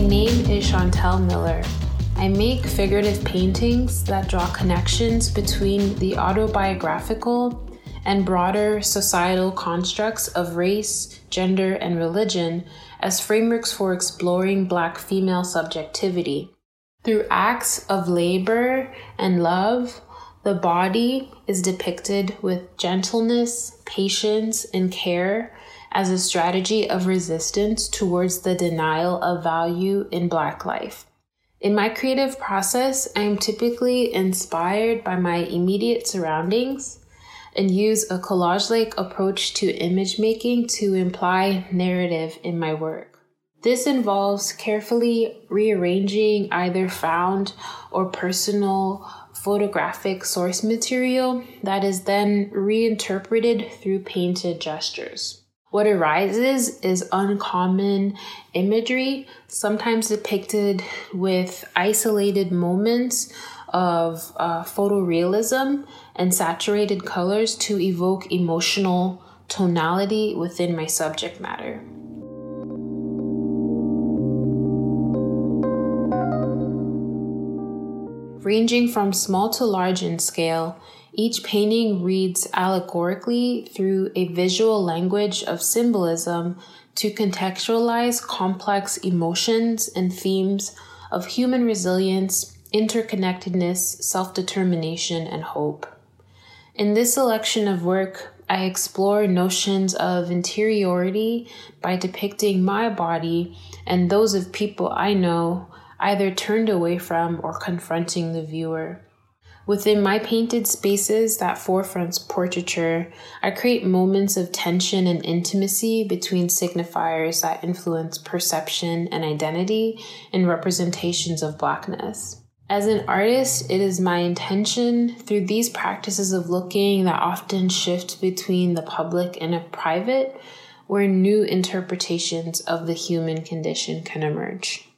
name is Shantel Miller. I make figurative paintings that draw connections between the autobiographical and broader societal constructs of race, gender, and religion as frameworks for exploring Black female subjectivity. Through acts of labor and love, the body is depicted with gentleness, patience, and care as a strategy of resistance towards the denial of value in Black life. In my creative process, I am typically inspired by my immediate surroundings and use a collage like approach to image making to imply narrative in my work. This involves carefully rearranging either found or personal photographic source material that is then reinterpreted through painted gestures. What arises is uncommon imagery, sometimes depicted with isolated moments of uh, photorealism and saturated colors to evoke emotional tonality within my subject matter. Ranging from small to large in scale, each painting reads allegorically through a visual language of symbolism to contextualize complex emotions and themes of human resilience, interconnectedness, self determination, and hope. In this selection of work, I explore notions of interiority by depicting my body and those of people I know either turned away from or confronting the viewer. Within my painted spaces that forefronts portraiture, I create moments of tension and intimacy between signifiers that influence perception and identity and representations of Blackness. As an artist, it is my intention through these practices of looking that often shift between the public and a private, where new interpretations of the human condition can emerge.